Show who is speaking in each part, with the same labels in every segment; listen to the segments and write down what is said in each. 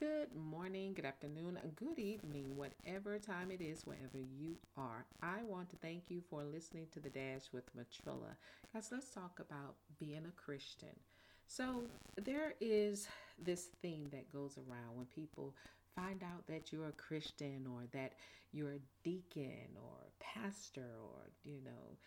Speaker 1: Good morning, good afternoon, good evening, whatever time it is, wherever you are. I want to thank you for listening to The Dash with Matrilla. Guys, let's talk about being a Christian. So, there is this thing that goes around when people find out that you're a Christian or that you're a deacon or pastor or, you know,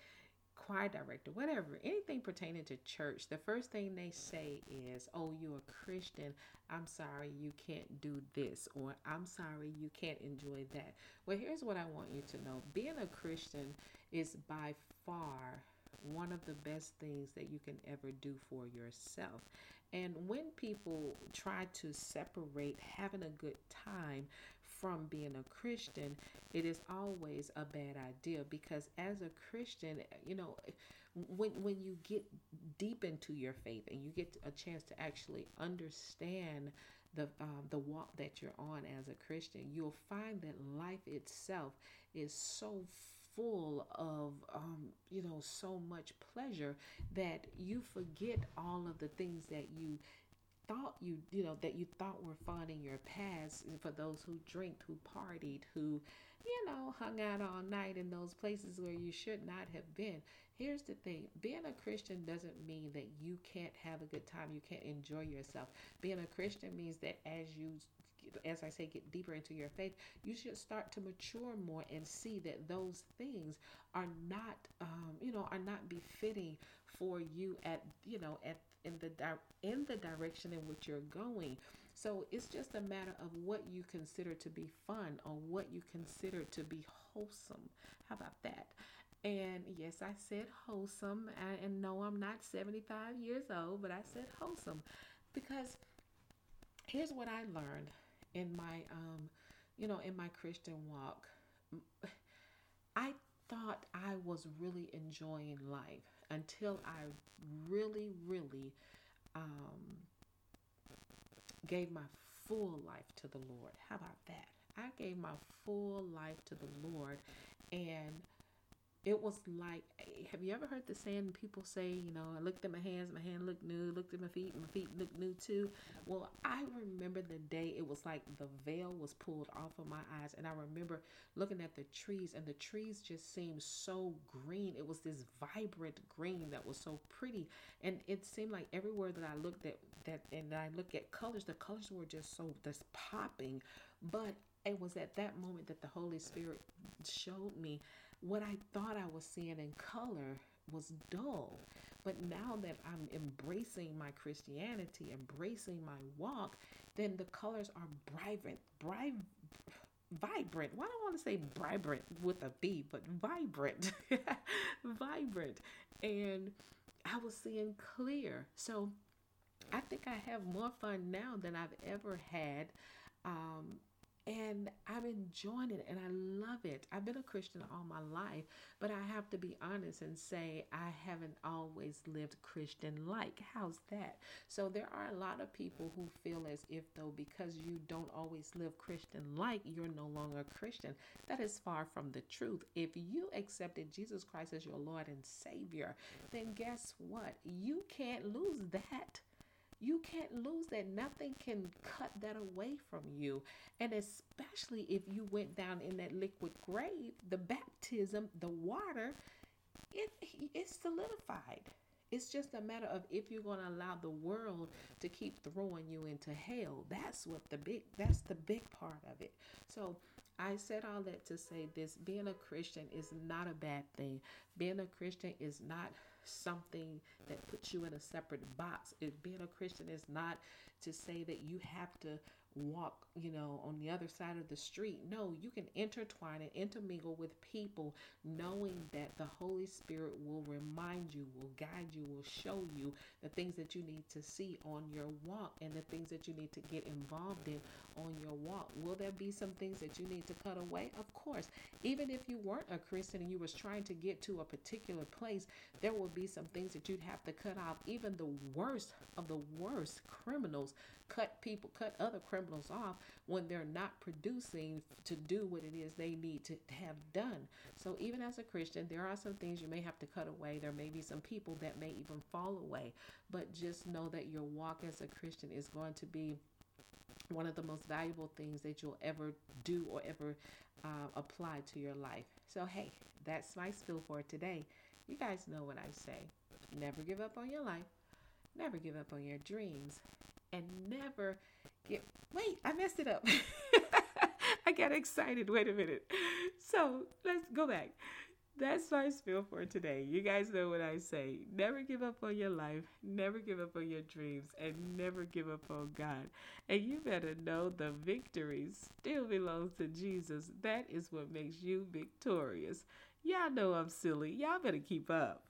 Speaker 1: choir director, whatever, anything pertaining to church, the first thing they say is, Oh, you're a Christian. I'm sorry you can't do this, or I'm sorry you can't enjoy that. Well, here's what I want you to know being a Christian is by far one of the best things that you can ever do for yourself. And when people try to separate having a good time from being a Christian, it is always a bad idea because as a Christian, you know, when when you get deep into your faith and you get a chance to actually understand the um, the walk that you're on as a Christian, you'll find that life itself is so full of um, you know so much pleasure that you forget all of the things that you thought you you know that you thought were fun in your past for those who drinked who partied who you know hung out all night in those places where you should not have been. Here's the thing being a christian doesn't mean that you can't have a good time you can't enjoy yourself. Being a christian means that as you as i say get deeper into your faith you should start to mature more and see that those things are not um, you know are not befitting for you at you know at in the di- in the direction in which you're going. So it's just a matter of what you consider to be fun or what you consider to be wholesome. How about that? And yes, I said wholesome. And no, I'm not 75 years old, but I said wholesome because here's what I learned in my um you know in my Christian walk. I thought I was really enjoying life until I really, really um, gave my full life to the Lord. How about that? I gave my full life to the Lord, and it was like have you ever heard the saying people say you know i looked at my hands my hand looked new looked at my feet my feet looked new too. Well i remember the day it was like the veil was pulled off of my eyes and i remember looking at the trees and the trees just seemed so green. It was this vibrant green that was so pretty and it seemed like everywhere that i looked at that and i look at colors the colors were just so just popping. But it was at that moment that the Holy Spirit showed me what I thought I was seeing in color was dull. But now that I'm embracing my Christianity, embracing my walk, then the colors are vibrant, bright, vibrant. Why do I want to say vibrant with a B, but vibrant, vibrant. And I was seeing clear. So I think I have more fun now than I've ever had. Um, and I'm enjoying it and I love it. I've been a Christian all my life, but I have to be honest and say I haven't always lived Christian like. How's that? So there are a lot of people who feel as if though because you don't always live Christian like, you're no longer a Christian. That is far from the truth. If you accepted Jesus Christ as your Lord and Savior, then guess what? You can't lose that. You can't lose that. Nothing can cut that away from you. And especially if you went down in that liquid grave, the baptism, the water, it it's solidified. It's just a matter of if you're going to allow the world to keep throwing you into hell. That's what the big that's the big part of it. So I said all that to say this being a Christian is not a bad thing. Being a Christian is not something that puts you in a separate box. It, being a Christian is not to say that you have to walk, you know, on the other side of the street. No, you can intertwine and intermingle with people knowing that the Holy Spirit will remind you, will guide you, will show you the things that you need to see on your walk and the things that you need to get involved in on your walk. Will there be some things that you need to cut away? Of course. Even if you weren't a Christian and you was trying to get to a particular place, there will be some things that you'd have to cut off. Even the worst of the worst criminals cut people, cut other criminals criminals off when they're not producing to do what it is they need to have done. So even as a Christian, there are some things you may have to cut away. There may be some people that may even fall away, but just know that your walk as a Christian is going to be one of the most valuable things that you'll ever do or ever uh, apply to your life. So, hey, that's my spiel for today. You guys know what I say never give up on your life, never give up on your dreams, and never get. Wait, I messed it up. I got excited. Wait a minute. So let's go back. That's my spiel for today. You guys know what I say. Never give up on your life, never give up on your dreams, and never give up on God. And you better know the victory still belongs to Jesus. That is what makes you victorious. Y'all know I'm silly. Y'all better keep up.